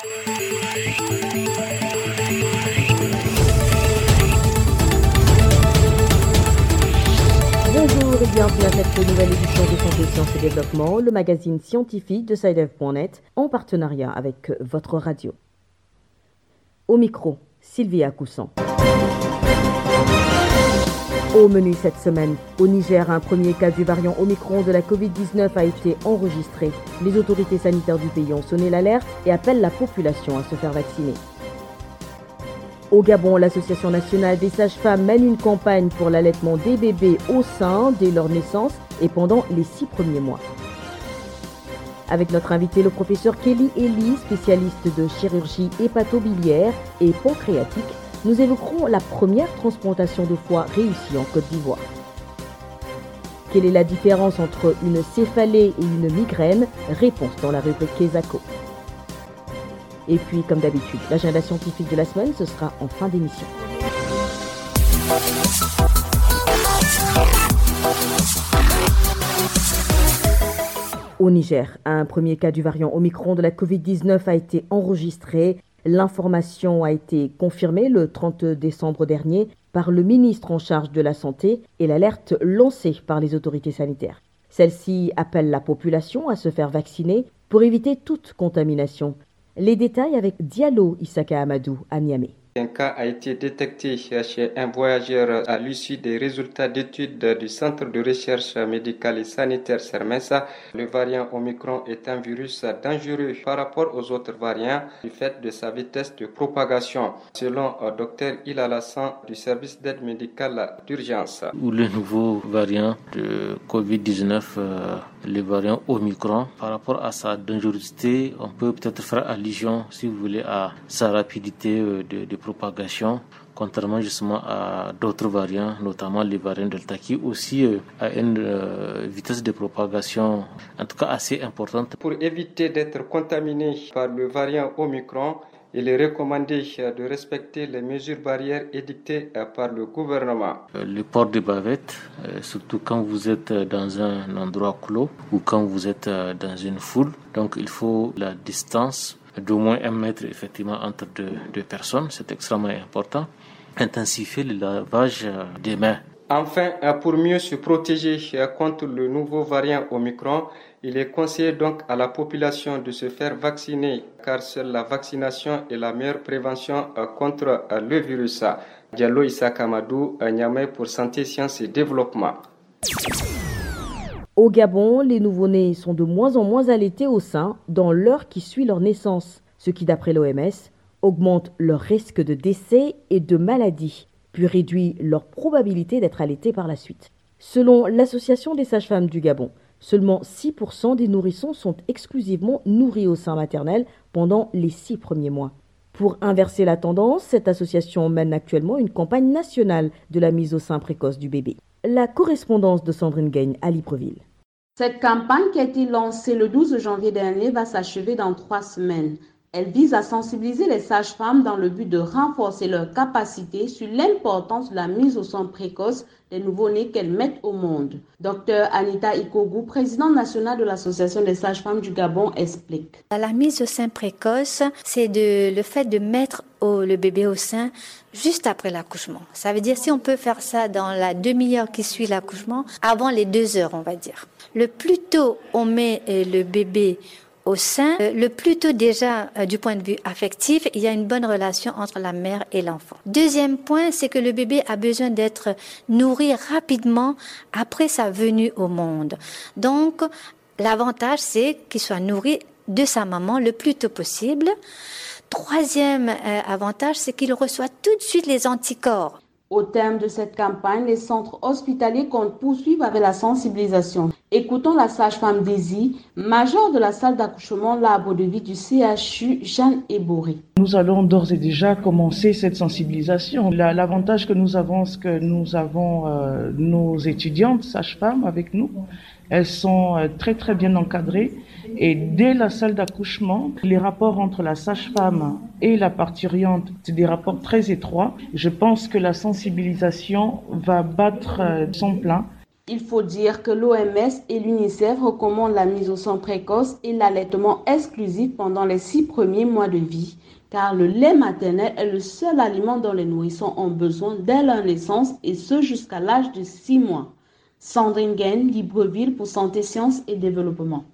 Bonjour et bienvenue à cette nouvelle édition de Santé, Sciences et Développement, le magazine scientifique de SciDev.net en partenariat avec votre radio. Au micro, Sylvia Coussan. Au menu cette semaine, au Niger, un premier cas du variant Omicron de la Covid-19 a été enregistré. Les autorités sanitaires du pays ont sonné l'alerte et appellent la population à se faire vacciner. Au Gabon, l'Association nationale des sages-femmes mène une campagne pour l'allaitement des bébés au sein dès leur naissance et pendant les six premiers mois. Avec notre invité, le professeur Kelly Ely, spécialiste de chirurgie hépatobiliaire et pancréatique, nous évoquerons la première transplantation de foie réussie en Côte d'Ivoire. Quelle est la différence entre une céphalée et une migraine? Réponse dans la rubrique Kesako. Et puis, comme d'habitude, l'agenda scientifique de la semaine, ce sera en fin d'émission. Au Niger, un premier cas du variant Omicron de la Covid-19 a été enregistré. L'information a été confirmée le 30 décembre dernier par le ministre en charge de la Santé et l'alerte lancée par les autorités sanitaires. Celle-ci appelle la population à se faire vacciner pour éviter toute contamination. Les détails avec Diallo Isaka Amadou à Niamey. Un cas a été détecté chez un voyageur à l'issue des résultats d'études du Centre de recherche médicale et sanitaire CERMESA. Le variant Omicron est un virus dangereux par rapport aux autres variants du fait de sa vitesse de propagation, selon Dr Ilalassan du service d'aide médicale d'urgence. Le nouveau variant de COVID-19, euh, le variant Omicron, par rapport à sa dangerosité, on peut peut-être faire allusion, si vous voulez, à sa rapidité euh, de, propagation, contrairement justement à d'autres variants, notamment les variants Delta, qui aussi euh, a une euh, vitesse de propagation en tout cas assez importante. Pour éviter d'être contaminé par le variant Omicron, il est recommandé de respecter les mesures barrières édictées par le gouvernement. Euh, le port de bavettes, surtout quand vous êtes dans un endroit clos ou quand vous êtes dans une foule. Donc il faut la distance d'au moins un mètre effectivement entre deux, deux personnes, c'est extrêmement important. Intensifier le lavage euh, des mains. Enfin, euh, pour mieux se protéger euh, contre le nouveau variant Omicron, il est conseillé donc à la population de se faire vacciner car seule la vaccination est la meilleure prévention contre le virus. Diallo Issa Kamadou, Niamey pour Santé, Sciences et Développement. Au Gabon, les nouveau-nés sont de moins en moins allaités au sein dans l'heure qui suit leur naissance, ce qui, d'après l'OMS, augmente leur risque de décès et de maladie, puis réduit leur probabilité d'être allaités par la suite. Selon l'Association des sages-femmes du Gabon, seulement 6% des nourrissons sont exclusivement nourris au sein maternel pendant les six premiers mois. Pour inverser la tendance, cette association mène actuellement une campagne nationale de la mise au sein précoce du bébé. La correspondance de Sandrine Gagne à Libreville. Cette campagne qui a été lancée le 12 janvier dernier va s'achever dans trois semaines. Elle vise à sensibiliser les sages-femmes dans le but de renforcer leur capacité sur l'importance de la mise au sein précoce des nouveau-nés qu'elles mettent au monde. Docteur Anita Ikogu, présidente nationale de l'Association des sages-femmes du Gabon, explique. La mise au sein précoce, c'est le fait de mettre le bébé au sein juste après l'accouchement. Ça veut dire si on peut faire ça dans la demi-heure qui suit l'accouchement, avant les deux heures, on va dire. Le plus tôt on met euh, le bébé au sein, euh, le plus tôt déjà euh, du point de vue affectif, il y a une bonne relation entre la mère et l'enfant. Deuxième point, c'est que le bébé a besoin d'être nourri rapidement après sa venue au monde. Donc, l'avantage, c'est qu'il soit nourri de sa maman le plus tôt possible. Troisième avantage, c'est qu'il reçoit tout de suite les anticorps. Au terme de cette campagne, les centres hospitaliers comptent poursuivre avec la sensibilisation. Écoutons la sage-femme Daisy, major de la salle d'accouchement L'arbre de vie du CHU Jeanne Ebouré. Nous allons d'ores et déjà commencer cette sensibilisation. L'avantage que nous avons, c'est que nous avons euh, nos étudiantes sages-femmes avec nous. Elles sont euh, très très bien encadrées et dès la salle d'accouchement, les rapports entre la sage-femme et la parturiente, c'est des rapports très étroits. Je pense que la sensibilisation va battre euh, son plein. Il faut dire que l'OMS et l'UNICEF recommandent la mise au sang précoce et l'allaitement exclusif pendant les six premiers mois de vie, car le lait maternel est le seul aliment dont les nourrissons ont besoin dès leur naissance et ce jusqu'à l'âge de six mois. Sandrine Gaine, Libreville pour Santé, Sciences et Développement.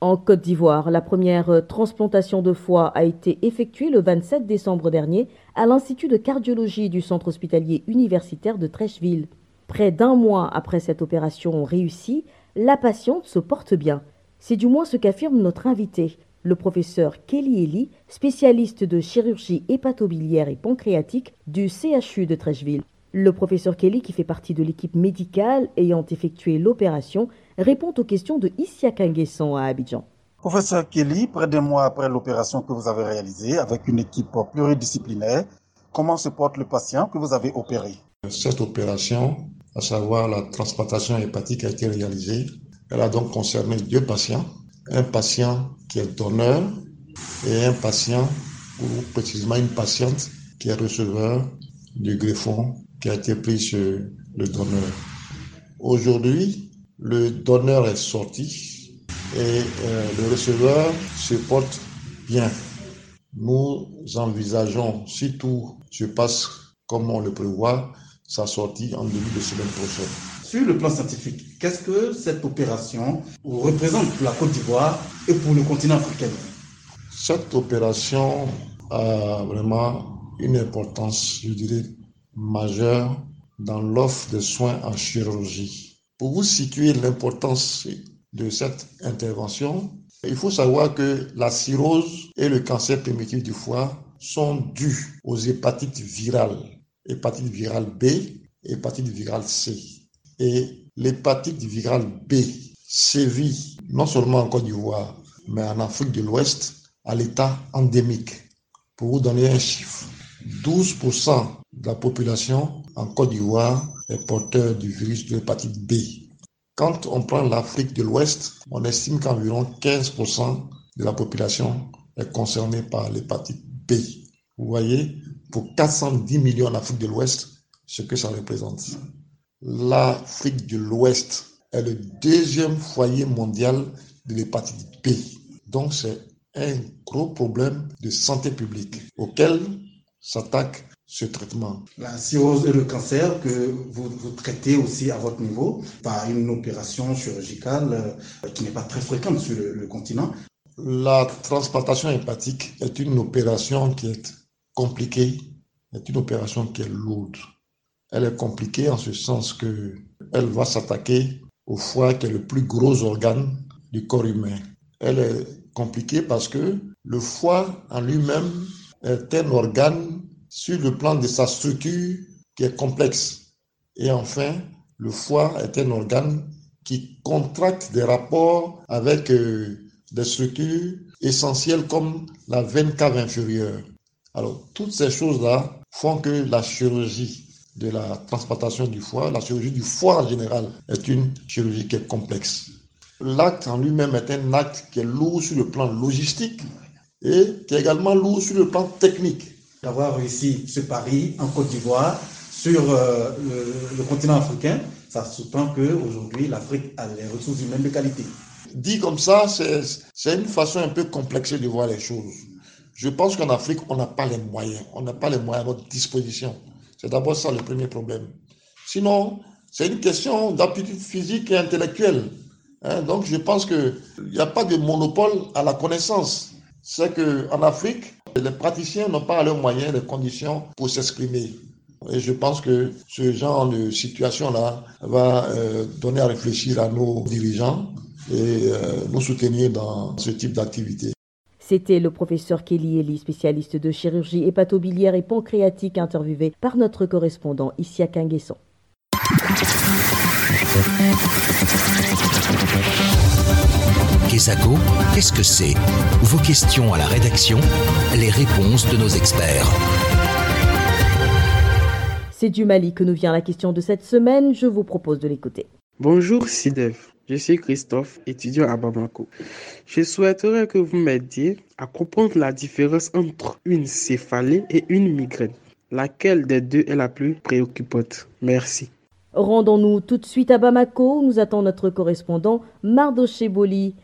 En Côte d'Ivoire, la première transplantation de foie a été effectuée le 27 décembre dernier à l'Institut de cardiologie du centre hospitalier universitaire de Trècheville. Près d'un mois après cette opération réussie, la patiente se porte bien. C'est du moins ce qu'affirme notre invité, le professeur Kelly Eli, spécialiste de chirurgie hépatobiliaire et pancréatique du CHU de Trècheville. Le professeur Kelly, qui fait partie de l'équipe médicale ayant effectué l'opération, répond aux questions de Issia Kanguesson à Abidjan. Professeur Kelly, près d'un mois après l'opération que vous avez réalisée avec une équipe pluridisciplinaire, comment se porte le patient que vous avez opéré? Cette opération à savoir la transplantation hépatique, a été réalisée. Elle a donc concerné deux patients, un patient qui est donneur et un patient, ou précisément une patiente qui est receveur du greffon qui a été pris sur le donneur. Aujourd'hui, le donneur est sorti et euh, le receveur se porte bien. Nous envisageons, si tout se passe comme on le prévoit, sa sortie en début de semaine prochaine. Sur le plan scientifique, qu'est-ce que cette opération représente pour la Côte d'Ivoire et pour le continent africain? Cette opération a vraiment une importance, je dirais, majeure dans l'offre de soins en chirurgie. Pour vous situer l'importance de cette intervention, il faut savoir que la cirrhose et le cancer primitif du foie sont dus aux hépatites virales hépatite virale B, hépatite virale C. Et l'hépatite virale B sévit non seulement en Côte d'Ivoire, mais en Afrique de l'Ouest à l'état endémique. Pour vous donner un chiffre, 12% de la population en Côte d'Ivoire est porteur du virus de l'hépatite B. Quand on prend l'Afrique de l'Ouest, on estime qu'environ 15% de la population est concernée par l'hépatite B. Vous voyez, pour 410 millions en Afrique de l'Ouest, ce que ça représente. L'Afrique de l'Ouest est le deuxième foyer mondial de l'hépatite B. Donc c'est un gros problème de santé publique auquel s'attaque ce traitement. La cirrhose et le cancer que vous, vous, traitez aussi à votre niveau par une opération chirurgicale euh, qui n'est pas très fréquente sur le, le continent. La transplantation hépatique est une opération qui est compliquée, est une opération qui est lourde. Elle est compliquée en ce sens que elle va s'attaquer au foie qui est le plus gros organe du corps humain. Elle est compliquée parce que le foie en lui-même est un organe sur le plan de sa structure qui est complexe. Et enfin, le foie est un organe qui contracte des rapports avec euh, des structures essentielles comme la veine cave inférieure. Alors, toutes ces choses-là font que la chirurgie de la transplantation du foie, la chirurgie du foie en général, est une chirurgie qui est complexe. L'acte en lui-même est un acte qui est lourd sur le plan logistique et qui est également lourd sur le plan technique. D'avoir réussi ce pari en Côte d'Ivoire sur euh, le, le, continent africain, ça sous-tend qu'aujourd'hui, l'Afrique a les ressources humaines de qualité. Dit comme ça, c'est une façon un peu complexée de voir les choses. Je pense qu'en Afrique, on n'a pas les moyens. On n'a pas les moyens à notre disposition. C'est d'abord ça le premier problème. Sinon, c'est une question d'aptitude physique et intellectuelle. Hein? Donc, je pense qu'il n'y a pas de monopole à la connaissance. C'est qu'en Afrique, les praticiens n'ont pas leurs moyens, les conditions pour s'exprimer. Et je pense que ce genre de situation-là va euh, donner à réfléchir à nos dirigeants et euh, nous soutenir dans ce type d'activité. C'était le professeur Kelly Eli, spécialiste de chirurgie hépatobiliaire et pancréatique, interviewé par notre correspondant ici à Kinguesson. Kesako, qu'est-ce que c'est? Vos questions à la rédaction, les réponses de nos experts. C'est du Mali que nous vient la question de cette semaine. Je vous propose de l'écouter. Bonjour Sidev. Je suis Christophe, étudiant à Bamako. Je souhaiterais que vous m'aidiez à comprendre la différence entre une céphalée et une migraine. Laquelle des deux est la plus préoccupante? Merci. Rendons-nous tout de suite à Bamako où nous attend notre correspondant Mardoché Boli.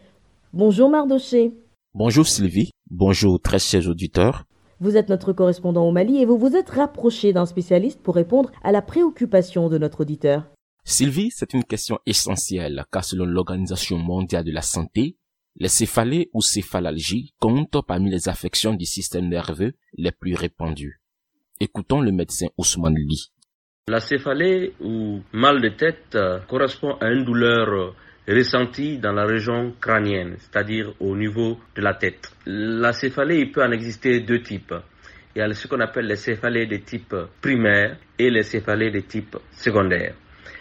Bonjour Mardoché. Bonjour Sylvie, bonjour très chers auditeurs. Vous êtes notre correspondant au Mali et vous vous êtes rapproché d'un spécialiste pour répondre à la préoccupation de notre auditeur. Sylvie, c'est une question essentielle car selon l'Organisation mondiale de la santé, les céphalées ou céphalalgies comptent parmi les affections du système nerveux les plus répandues. Écoutons le médecin Ousmane Lee. La céphalée ou mal de tête euh, correspond à une douleur euh, ressentie dans la région crânienne, c'est-à-dire au niveau de la tête. La céphalée, peut en exister deux types. Il y a ce qu'on appelle les céphalées de type primaire et les céphalées de type secondaire.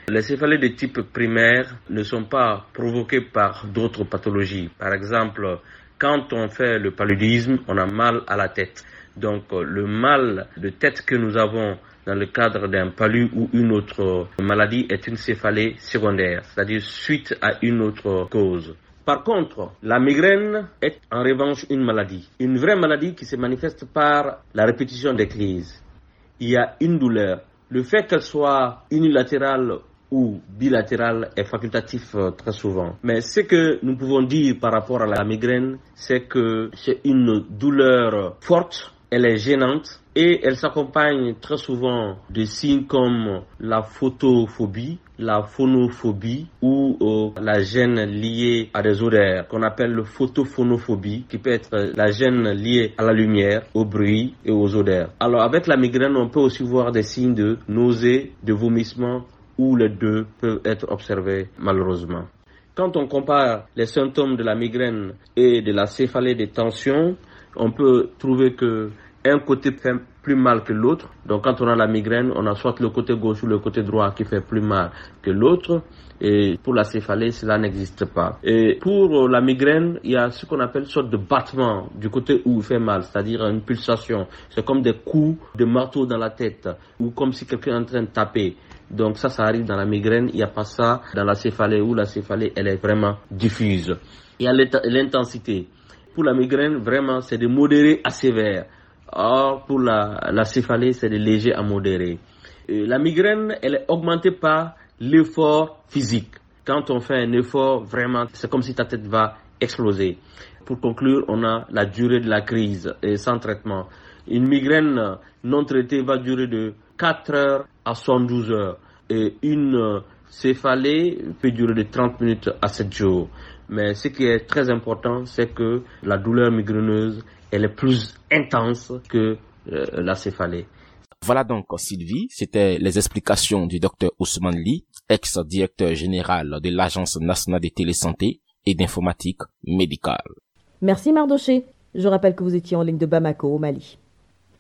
Les céphalées de type primaire ne sont pas provoquées par d'autres pathologies. Par exemple, quand on fait le paludisme, on a mal à la tête. Donc le mal de tête que nous avons dans le cadre d'un palud ou une autre maladie est une céphalée secondaire, c'est-à-dire suite à une autre cause. Par contre, la migraine est en revanche une maladie, une vraie maladie qui se manifeste par la répétition des crises. Il y a une douleur. Le fait qu'elle soit unilatérale ou bilatérale est facultatif euh, très souvent. Mais ce que nous pouvons dire par rapport à la migraine, c'est que c'est une douleur forte elle est gênante et elle s'accompagne très souvent de signes comme la photophobie, la phonophobie ou euh, la gêne liée à des odeurs qu'on appelle le photophonophobie qui peut être la gêne liée à la lumière, au bruit et aux odeurs. Alors avec la migraine, on peut aussi voir des signes de nausée, de vomissement ou les deux peuvent être observés malheureusement. Quand on compare les symptômes de la migraine et de la céphalée des tensions, on peut trouver que un côté fait plus mal que l'autre. Donc quand on a la migraine, on a soit le côté gauche ou le côté droit qui fait plus mal que l'autre. Et pour la céphalée, cela n'existe pas. Et pour la migraine, il y a ce qu'on appelle sorte de battement du côté où il fait mal, c'est-à-dire une pulsation. C'est comme des coups de marteau dans la tête ou comme si quelqu'un est en train de taper. Donc ça, ça arrive dans la migraine. Il n'y a pas ça dans la céphalée où la céphalée, elle est vraiment diffuse. Il y a l'intensité. Pour la migraine, vraiment, c'est de modéré à sévère. Or, pour la, céphalée, c'est de léger à modéré. la migraine, elle est augmentée par l'effort physique. Quand on fait un effort, vraiment, c'est comme si ta tête va exploser. Pour conclure, on a la durée de la crise et sans traitement. Une migraine non traitée va durer de 4 heures à 112 heures. Et une céphalée peut durer de 30 minutes à 7 jours. Mais ce qui est très important, c'est que la douleur migraineuse, elle est plus intense que euh, la céphalée. Voilà donc Sylvie, c'était les explications du docteur Ousmane Lee, ex-directeur général de l'Agence nationale de télésanté et d'informatique médicale. Merci Mardoché. Je rappelle que vous étiez en ligne de Bamako au Mali.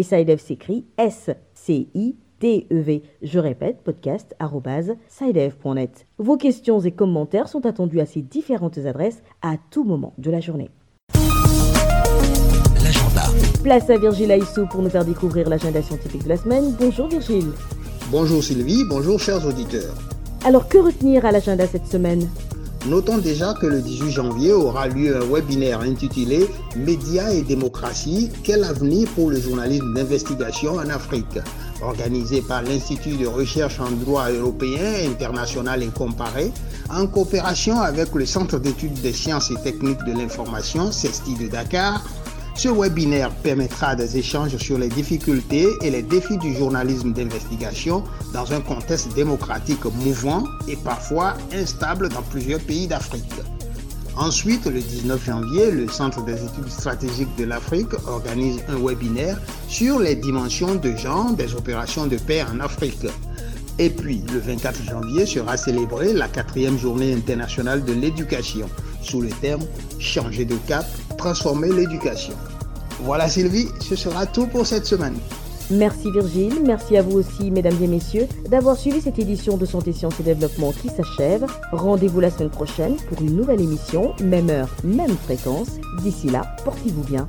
et Sidev s'écrit S. C-I-T-E-V. Je répète, podcast sidev.net. Vos questions et commentaires sont attendus à ces différentes adresses à tout moment de la journée. L'agenda. Place à Virgile Aissou pour nous faire découvrir l'agenda scientifique de la semaine. Bonjour Virgile. Bonjour Sylvie, bonjour chers auditeurs. Alors que retenir à l'agenda cette semaine? Notons déjà que le 18 janvier aura lieu un webinaire intitulé Médias et démocratie, quel avenir pour le journalisme d'investigation en Afrique? Organisé par l'Institut de recherche en droit européen, international et comparé, en coopération avec le Centre d'études des sciences et techniques de l'information, CESTI de Dakar. Ce webinaire permettra des échanges sur les difficultés et les défis du journalisme d'investigation dans un contexte démocratique mouvant et parfois instable dans plusieurs pays d'Afrique. Ensuite, le 19 janvier, le Centre des études stratégiques de l'Afrique organise un webinaire sur les dimensions de genre des opérations de paix en Afrique. Et puis, le 24 janvier sera célébrée la quatrième journée internationale de l'éducation, sous le terme Changer de cap, transformer l'éducation. Voilà Sylvie, ce sera tout pour cette semaine. Merci Virgile, merci à vous aussi mesdames et messieurs d'avoir suivi cette édition de Santé, Sciences et Développement qui s'achève. Rendez-vous la semaine prochaine pour une nouvelle émission, même heure, même fréquence. D'ici là, portez-vous bien.